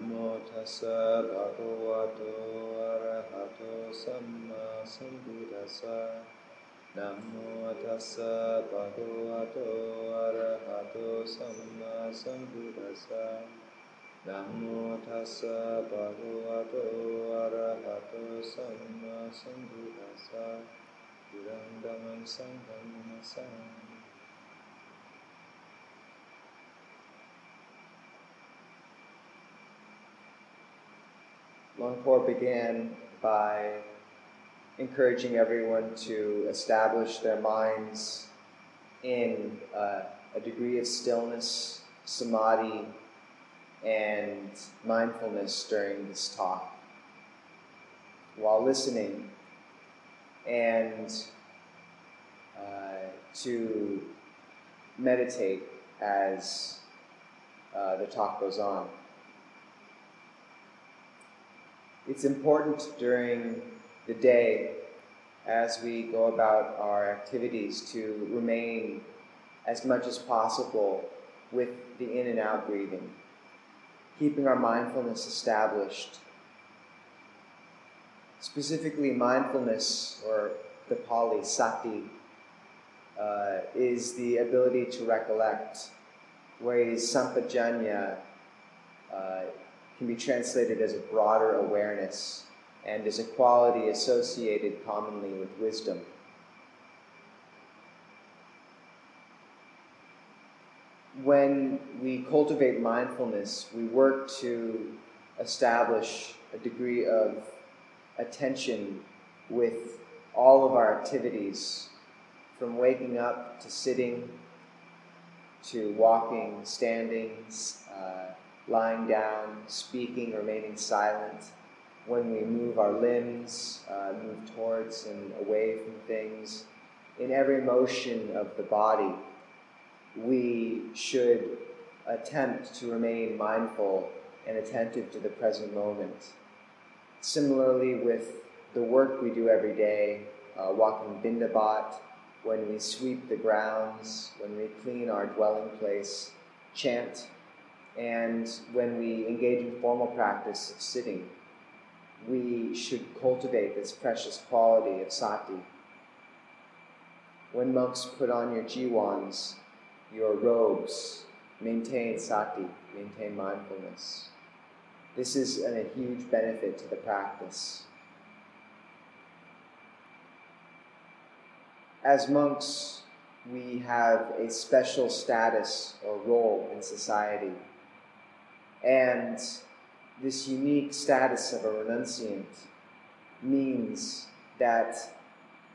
නමෝ තස් භගවතෝ අරහතෝ සම්මා සම්බුද්දස්ස. නමෝ තස් භගවතෝ අරහතෝ සම්මා සම්බුද්දස්ස. නමෝ තස් භගවතෝ අරහතෝ සම්මා සම්බුද්දස්ස. දුරං ගමං සංගමං සං Longpore began by encouraging everyone to establish their minds in uh, a degree of stillness, samadhi, and mindfulness during this talk while listening and uh, to meditate as uh, the talk goes on. It's important during the day as we go about our activities to remain as much as possible with the in and out breathing, keeping our mindfulness established. Specifically, mindfulness, or the Pali sati, uh, is the ability to recollect, whereas sampajanya uh, can be translated as a broader awareness and is a quality associated commonly with wisdom. When we cultivate mindfulness, we work to establish a degree of attention with all of our activities, from waking up to sitting, to walking, standing, uh, lying down, speaking, remaining silent. When we move our limbs, uh, move towards and away from things, in every motion of the body, we should attempt to remain mindful and attentive to the present moment. Similarly, with the work we do every day, uh, walking bindabat, when we sweep the grounds, when we clean our dwelling place, chant, and when we engage in formal practice of sitting, we should cultivate this precious quality of sati. When monks put on your jiwans, your robes, maintain sati, maintain mindfulness. This is a huge benefit to the practice. As monks, we have a special status or role in society. And this unique status of a renunciant means that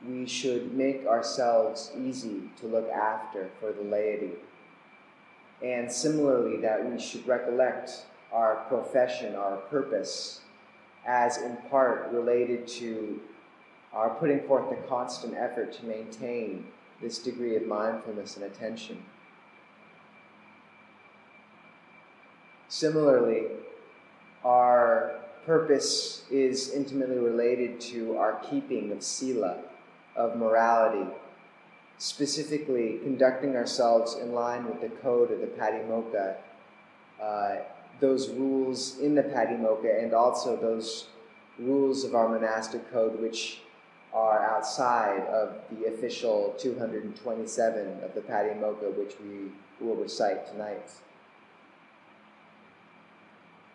we should make ourselves easy to look after for the laity. And similarly, that we should recollect our profession, our purpose, as in part related to our putting forth the constant effort to maintain this degree of mindfulness and attention. Similarly, our purpose is intimately related to our keeping of sila, of morality, specifically conducting ourselves in line with the code of the Patimokkha, uh, those rules in the Patimokkha, and also those rules of our monastic code which are outside of the official 227 of the Patimokkha, which we will recite tonight.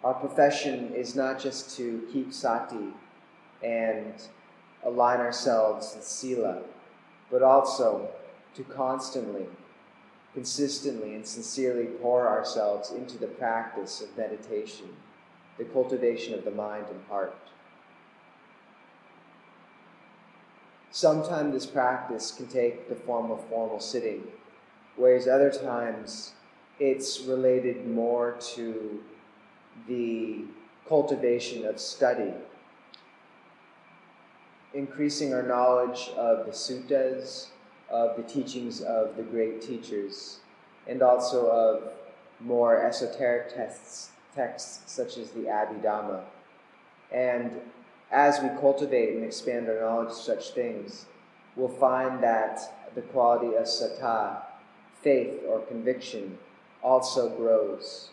Our profession is not just to keep sati and align ourselves with sila, but also to constantly, consistently, and sincerely pour ourselves into the practice of meditation, the cultivation of the mind and heart. Sometimes this practice can take the form of formal sitting, whereas other times it's related more to the cultivation of study, increasing our knowledge of the suttas, of the teachings of the great teachers, and also of more esoteric texts, texts such as the Abhidhamma. And as we cultivate and expand our knowledge of such things, we'll find that the quality of saddha, faith or conviction, also grows.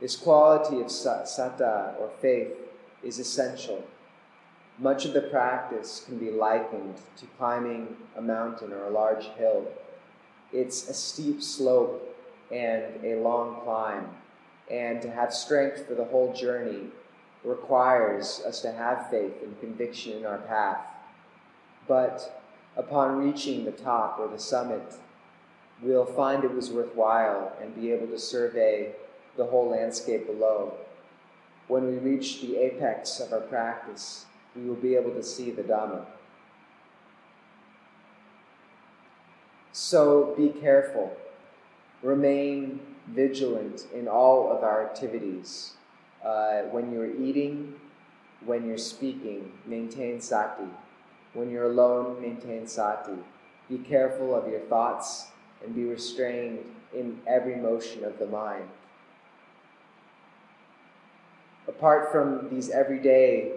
This quality of saddha or faith is essential. Much of the practice can be likened to climbing a mountain or a large hill. It's a steep slope and a long climb, and to have strength for the whole journey requires us to have faith and conviction in our path. But upon reaching the top or the summit, we'll find it was worthwhile and be able to survey the whole landscape below. When we reach the apex of our practice, we will be able to see the Dhamma. So be careful. Remain vigilant in all of our activities. Uh, when you're eating, when you're speaking, maintain sati. When you're alone, maintain sati. Be careful of your thoughts and be restrained in every motion of the mind. Apart from these everyday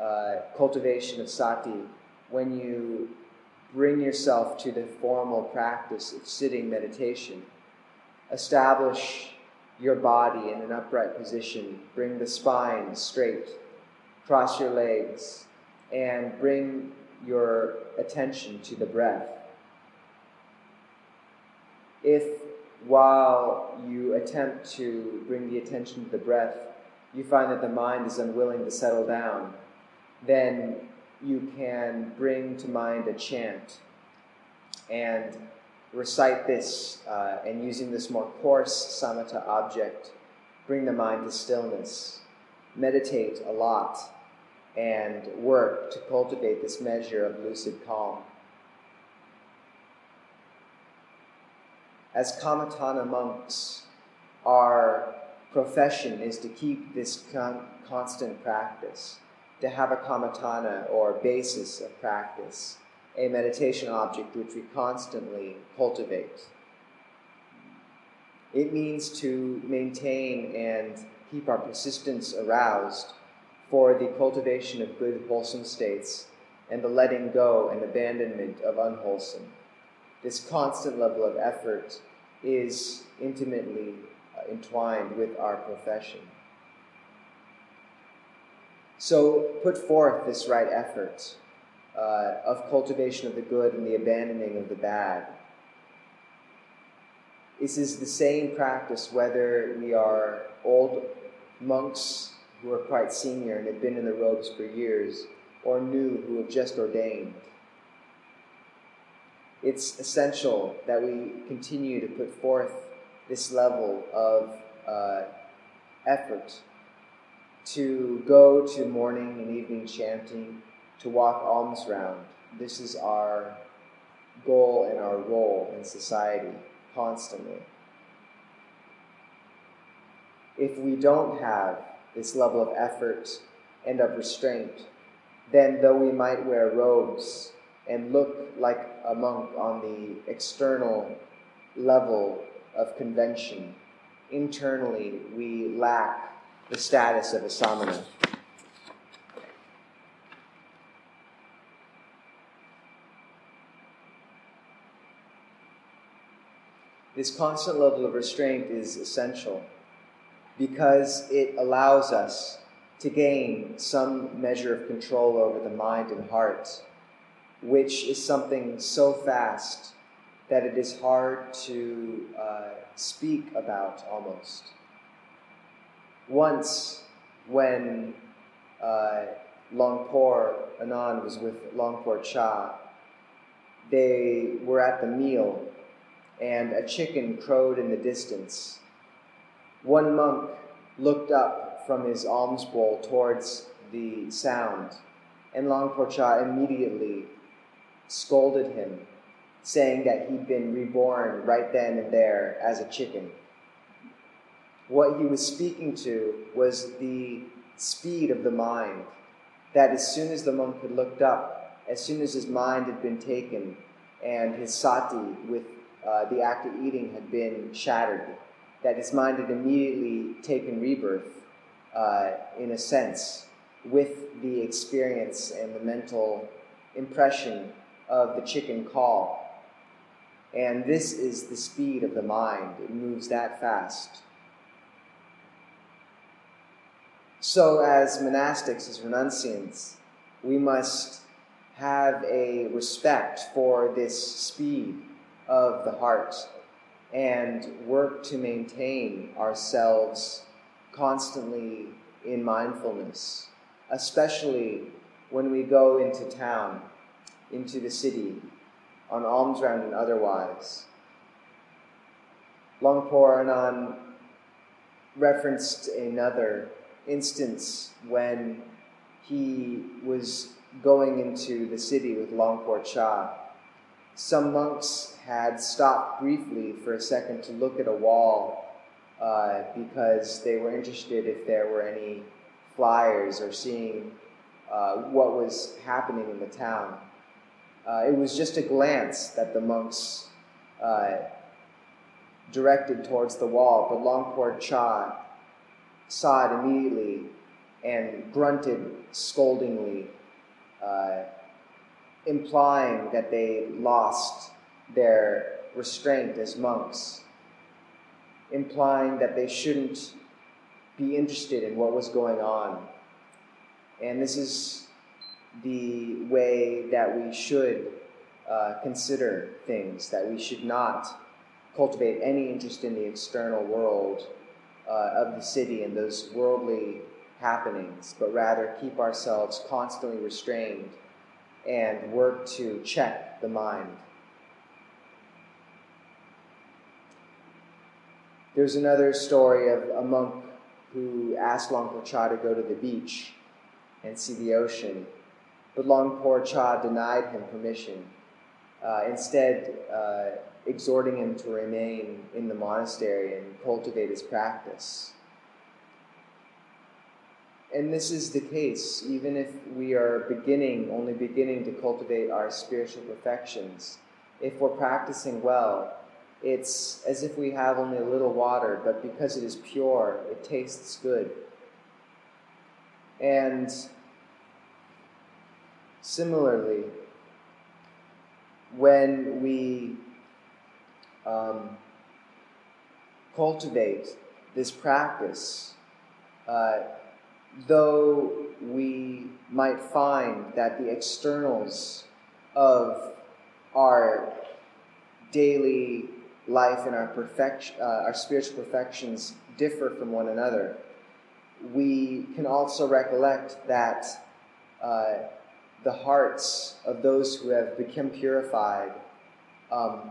uh, cultivation of sati, when you bring yourself to the formal practice of sitting meditation, establish your body in an upright position, bring the spine straight, cross your legs, and bring your attention to the breath. If while you attempt to bring the attention to the breath, you find that the mind is unwilling to settle down, then you can bring to mind a chant and recite this, uh, and using this more coarse samatha object, bring the mind to stillness. Meditate a lot and work to cultivate this measure of lucid calm. As Kammatthana monks, our profession is to keep this con- constant practice, to have a kammatthana or basis of practice, a meditation object which we constantly cultivate. It means to maintain and keep our persistence aroused for the cultivation of good, wholesome states and the letting go and abandonment of unwholesome. This constant level of effort is intimately entwined with our profession. So put forth this right effort uh, of cultivation of the good and the abandoning of the bad. This is the same practice whether we are old monks who are quite senior and have been in the robes for years, or new who have just ordained. It's essential that we continue to put forth this level of uh, effort to go to morning and evening chanting, to walk alms round. This is our goal and our role in society constantly. If we don't have this level of effort and of restraint, then though we might wear robes and look like a monk on the external level of convention, internally we lack the status of a samana. This constant level of restraint is essential because it allows us to gain some measure of control over the mind and heart, which is something so fast that it is hard to uh, speak about almost. Once, when uh, Longpor Anan was with Longpor Cha, they were at the meal and a chicken crowed in the distance. One monk looked up from his alms bowl towards the sound, and Longpo Cha immediately scolded him, saying that he'd been reborn right then and there as a chicken. What he was speaking to was the speed of the mind, that as soon as the monk had looked up, as soon as his mind had been taken, and his sati with uh, the act of eating had been shattered, that his mind had immediately taken rebirth, uh, in a sense, with the experience and the mental impression of the chicken call. And this is the speed of the mind, it moves that fast. So, as monastics, as renunciants, we must have a respect for this speed of the heart and work to maintain ourselves constantly in mindfulness, especially when we go into town, into the city, on alms round and otherwise. Longpo Anan referenced another instance when he was going into the city with Longpo Cha. Some monks had stopped briefly for a second to look at a wall uh, because they were interested if there were any flyers or seeing uh, what was happening in the town. Uh, it was just a glance that the monks uh, directed towards the wall, but Longpo Cha saw it immediately and grunted scoldingly, uh, implying that they lost their restraint as monks, implying that they shouldn't be interested in what was going on. And this is the way that we should uh, consider things, that we should not cultivate any interest in the external world uh, of the city and those worldly happenings, but rather keep ourselves constantly restrained and work to check the mind. There's another story of a monk who asked Longpo Cha to go to the beach and see the ocean, but Longpo Cha denied him permission, uh, instead uh, exhorting him to remain in the monastery and cultivate his practice. And this is the case, even if we are beginning, only beginning to cultivate our spiritual perfections. If we're practicing well, it's as if we have only a little water, but because it is pure, it tastes good. And similarly, when we um, cultivate this practice, uh, though we might find that the externals of our daily life and our uh, our spiritual perfections differ from one another, we can also recollect that uh, the hearts of those who have become purified, um,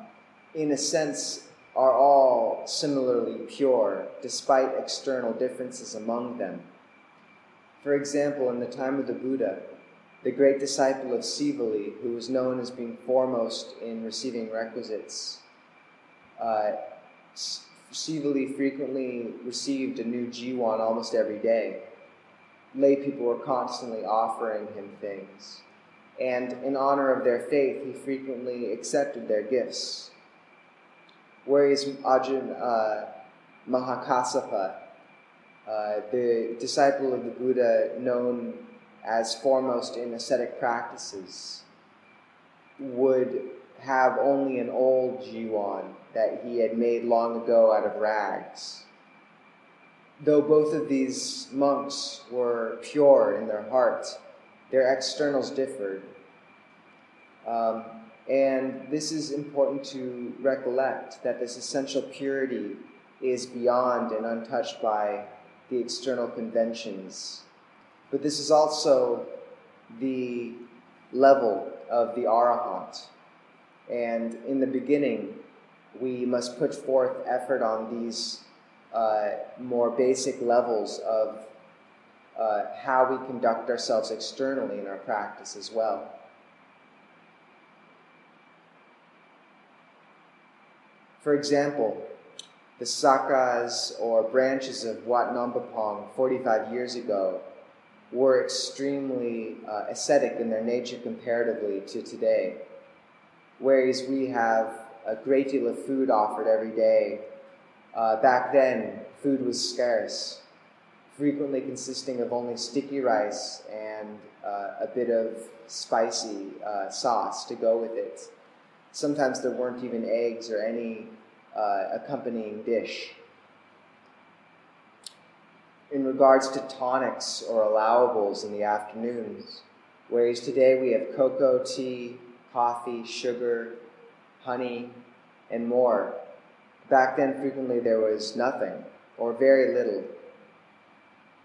in a sense, are all similarly pure, despite external differences among them. For example, in the time of the Buddha, the great disciple of Sivali, who was known as being foremost in receiving requisites, uh, Sivali frequently received a new jiwan almost every day. Lay people were constantly offering him things. And in honor of their faith, he frequently accepted their gifts. Whereas Ajahn uh, Mahakassapa, uh, the disciple of the Buddha known as foremost in ascetic practices, would have only an old jiwan that he had made long ago out of rags. Though both of these monks were pure in their heart, their externals differed. Um, and this is important to recollect that this essential purity is beyond and untouched by the external conventions. But this is also the level of the Arahant. And in the beginning, we must put forth effort on these uh, more basic levels of uh, how we conduct ourselves externally in our practice as well. For example, the sakas or branches of Wat Nongpapong 45 years ago were extremely uh, ascetic in their nature comparatively to today. Whereas we have a great deal of food offered every day. Uh, back then, food was scarce, frequently consisting of only sticky rice and uh, a bit of spicy uh, sauce to go with it. Sometimes there weren't even eggs or any uh, accompanying dish. in regards to tonics or allowables in the afternoons. Whereas today we have cocoa, tea, coffee, sugar, honey, and more. Back then, frequently there was nothing or very little.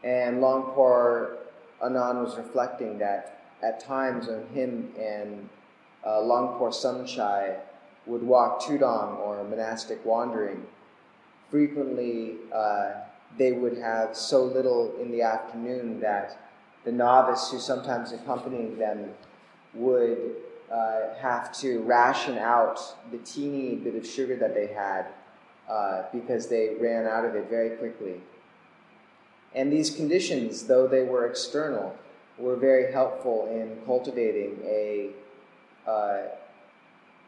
And Longpo Anan was reflecting that at times when him and uh, Longpo Samchai would walk Tudong or monastic wandering, frequently uh, they would have so little in the afternoon that the novice who sometimes accompanied them would uh, have to ration out the teeny bit of sugar that they had uh, because they ran out of it very quickly. And these conditions, though they were external, were very helpful in cultivating a uh,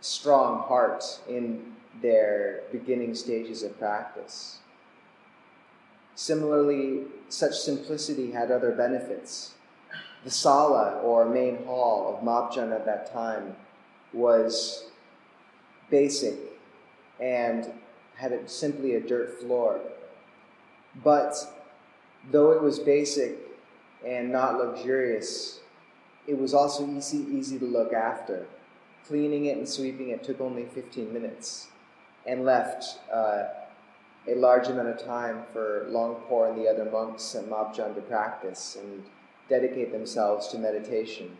strong heart in their beginning stages of practice. Similarly, such simplicity had other benefits. The sala, or main hall of Marp Jan at that time, was basic and had simply a dirt floor. But though it was basic and not luxurious, it was also easy, easy to look after. Cleaning it and sweeping it took only 15 minutes and left uh, a large amount of time for Longpo and the other monks at Marp Jan to practice and dedicate themselves to meditation.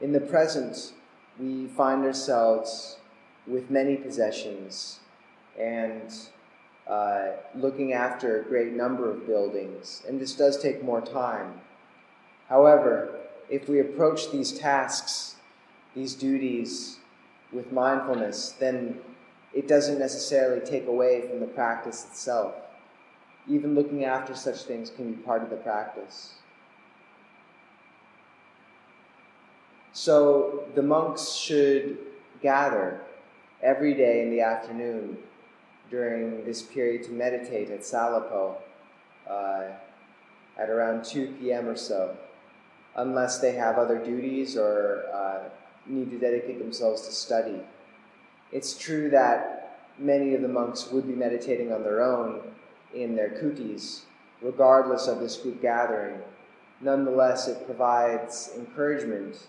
In the present, we find ourselves with many possessions and uh, looking after a great number of buildings, and this does take more time. However, if we approach these tasks, these duties, with mindfulness, then it doesn't necessarily take away from the practice itself. Even looking after such things can be part of the practice. So the monks should gather every day in the afternoon during this period to meditate at Salapo uh, at around 2 p.m. or so, unless they have other duties or uh, need to dedicate themselves to study. It's true that many of the monks would be meditating on their own in their kutis, regardless of this group gathering. Nonetheless, it provides encouragement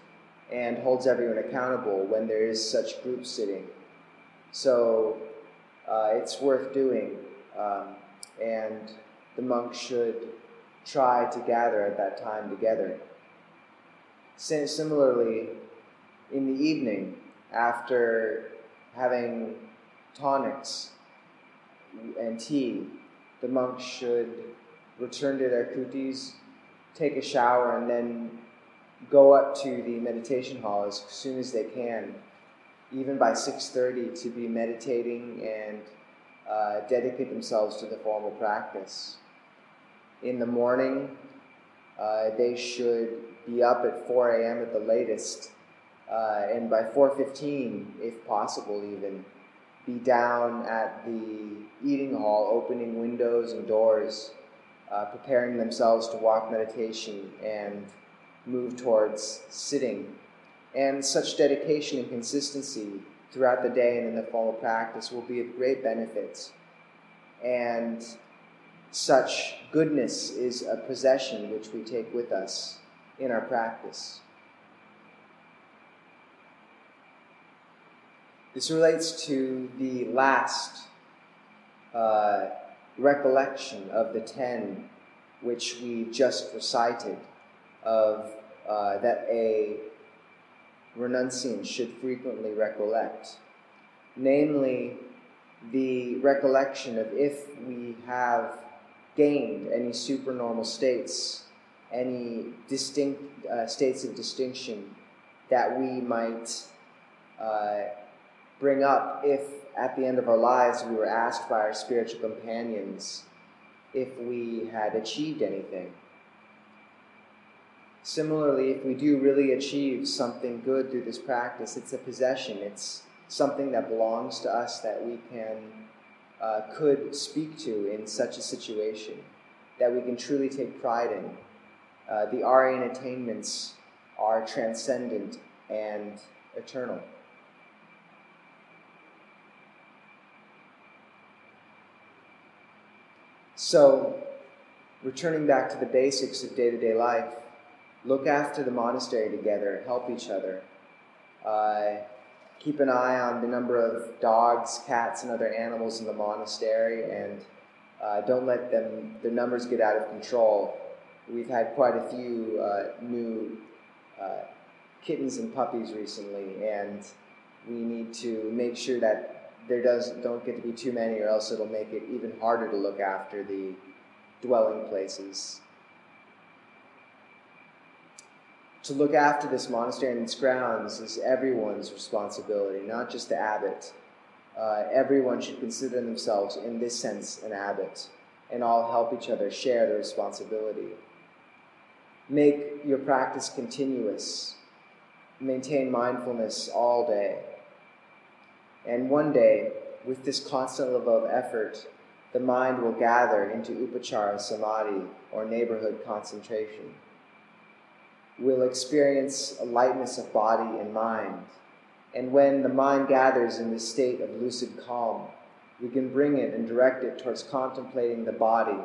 and holds everyone accountable when there is such group sitting. So uh, it's worth doing, um, and the monks should try to gather at that time together. Similarly, in the evening after having tonics and tea, the monks should return to their kutis, take a shower, and then go up to the meditation hall as soon as they can, even by 6:30, to be meditating and uh, dedicate themselves to the formal practice. In the morning, uh, they should be up at 4 a.m. at the latest uh, and by 4.15, if possible even, be down at the eating hall, opening windows and doors, uh, preparing themselves to walk meditation and move towards sitting. And such dedication and consistency throughout the day and in the formal practice will be of great benefit. And such goodness is a possession which we take with us in our practice. This relates to the last uh, recollection of the ten which we just recited, of uh, that a renunciant should frequently recollect, namely the recollection of if we have gained any supernormal states, any distinct uh, states of distinction that we might uh, bring up if at the end of our lives we were asked by our spiritual companions if we had achieved anything. Similarly, if we do really achieve something good through this practice, it's a possession. It's something that belongs to us that we can uh, could speak to in such a situation, that we can truly take pride in. Uh, the Aryan attainments are transcendent and eternal. So, returning back to the basics of day to day life, look after the monastery together, help each other. Uh, keep an eye on the number of dogs, cats, and other animals in the monastery, and uh, don't let them their numbers get out of control. We've had quite a few uh, new uh, kittens and puppies recently, and we need to make sure that there does don't get to be too many, or else it'll make it even harder to look after the dwelling places. To look after this monastery and its grounds is everyone's responsibility, not just the abbot. Uh, everyone should consider themselves, in this sense, an abbot, and all help each other share the responsibility. Make your practice continuous. Maintain mindfulness all day. And one day, with this constant level of effort, the mind will gather into upachara samadhi, or neighborhood concentration. We'll experience a lightness of body and mind. And when the mind gathers in this state of lucid calm, we can bring it and direct it towards contemplating the body,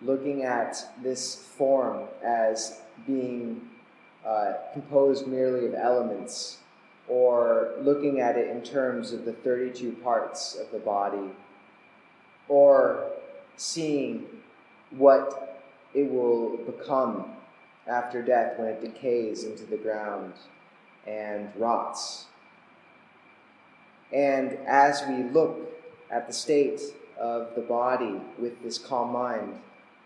looking at this form as being uh, composed merely of elements, or looking at it in terms of the 32 parts of the body or seeing what it will become after death when it decays into the ground and rots. And as we look at the state of the body with this calm mind,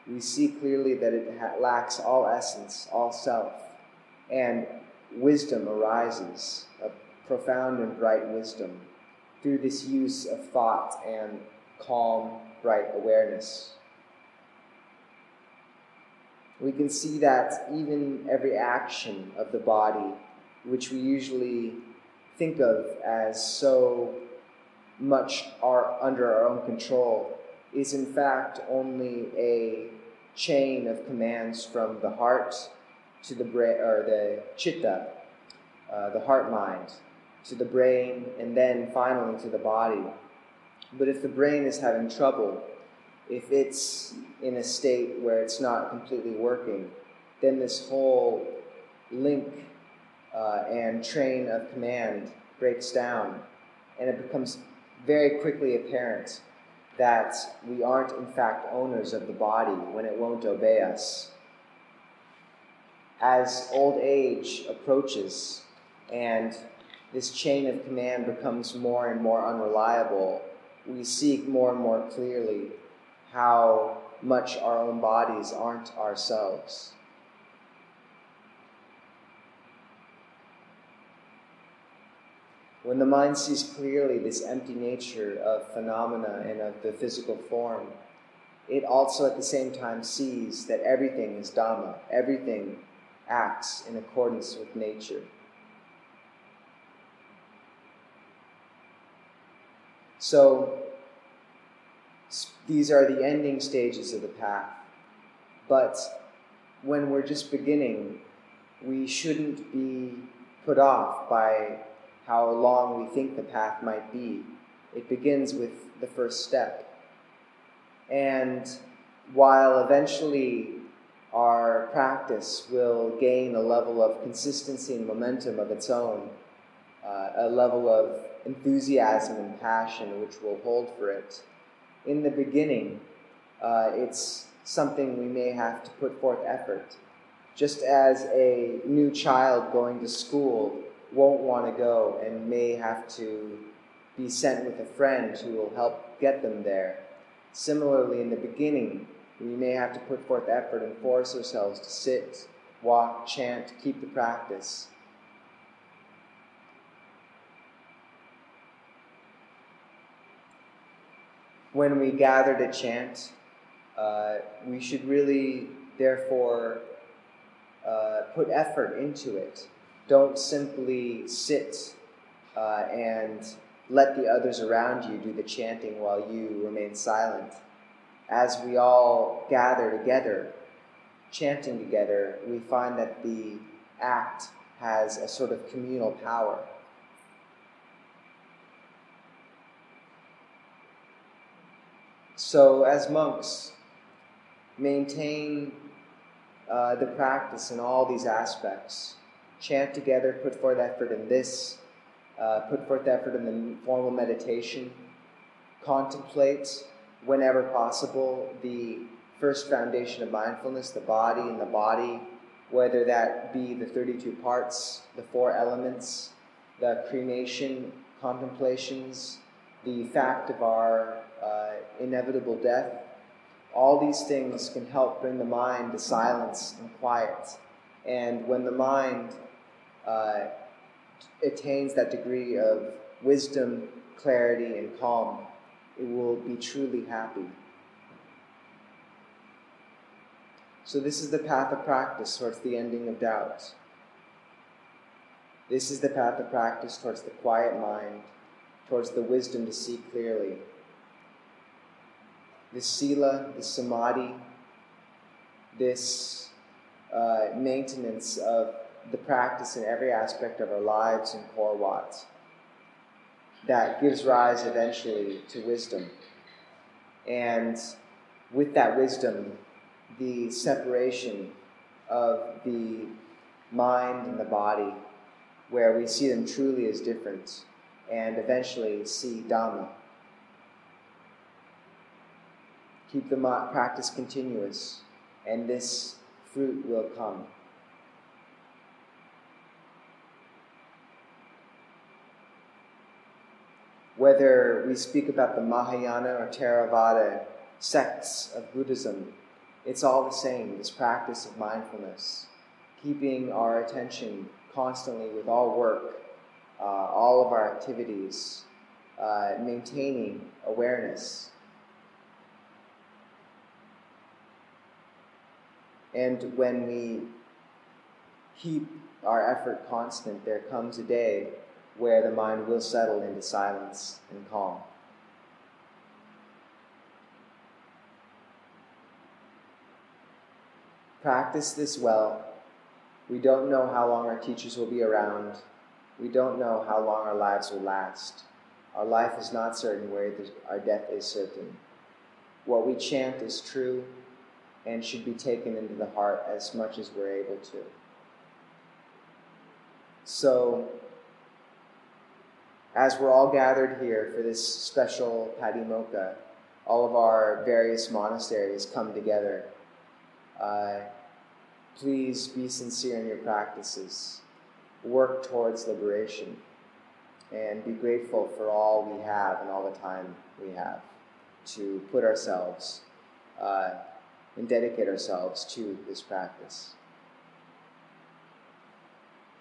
we see clearly that it ha- lacks all essence, all self, and wisdom arises, a profound and bright wisdom, through this use of thought and calm, bright awareness. We can see that even every action of the body, which we usually think of as so much our, under our own control, is in fact only a chain of commands from the heart to the brain, or the chitta, uh, the heart mind, to the brain, and then finally to the body. But if the brain is having trouble, if it's in a state where it's not completely working, then this whole link uh, and train of command breaks down, and it becomes very quickly apparent that we aren't, in fact, owners of the body when it won't obey us. As old age approaches and this chain of command becomes more and more unreliable, we seek more and more clearly how much our own bodies aren't ourselves. When the mind sees clearly this empty nature of phenomena and of the physical form, it also at the same time sees that everything is Dhamma, everything acts in accordance with nature. So, these are the ending stages of the path. But when we're just beginning, we shouldn't be put off by how long we think the path might be. It begins with the first step. And while eventually our practice will gain a level of consistency and momentum of its own, uh, a level of enthusiasm and passion which will hold for it. In the beginning, uh, it's something we may have to put forth effort. Just as a new child going to school won't want to go and may have to be sent with a friend who will help get them there. Similarly, in the beginning, we may have to put forth effort and force ourselves to sit, walk, chant, keep the practice. When we gather to chant, uh, we should really, therefore, uh, put effort into it. Don't simply sit uh, and let the others around you do the chanting while you remain silent. As we all gather together, chanting together, we find that the act has a sort of communal power. So, as monks, maintain uh, the practice in all these aspects. Chant together, put forth effort in this, uh, put forth effort in the formal meditation, contemplate whenever possible the first foundation of mindfulness, the body and the body, whether that be the 32 parts, the four elements, the cremation contemplations, the fact of our uh, inevitable death. All these things can help bring the mind to silence and quiet. And when the mind uh, attains that degree of wisdom, clarity, and calm, it will be truly happy. So, this is the path of practice towards the ending of doubt. This is the path of practice towards the quiet mind, towards the wisdom to see clearly. This sila, this samadhi, this uh, maintenance of the practice in every aspect of our lives in core that gives rise eventually to wisdom. And with that wisdom, the separation of the mind and the body, where we see them truly as different, and eventually see Dhamma. Keep the practice continuous, and this fruit will come. Whether we speak about the Mahayana or Theravada sects of Buddhism, it's all the same this practice of mindfulness, keeping our attention constantly with all work, uh, all of our activities, uh, maintaining awareness. And when we keep our effort constant, there comes a day where the mind will settle into silence and calm. Practice this well. We don't know how long our teachers will be around. We don't know how long our lives will last. Our life is not certain, where our death is certain. What we chant is true and should be taken into the heart as much as we're able to. So, as we're all gathered here for this special Patimokkha, all of our various monasteries come together uh, please be sincere in your practices. Work towards liberation. And be grateful for all we have and all the time we have to put ourselves uh, and dedicate ourselves to this practice.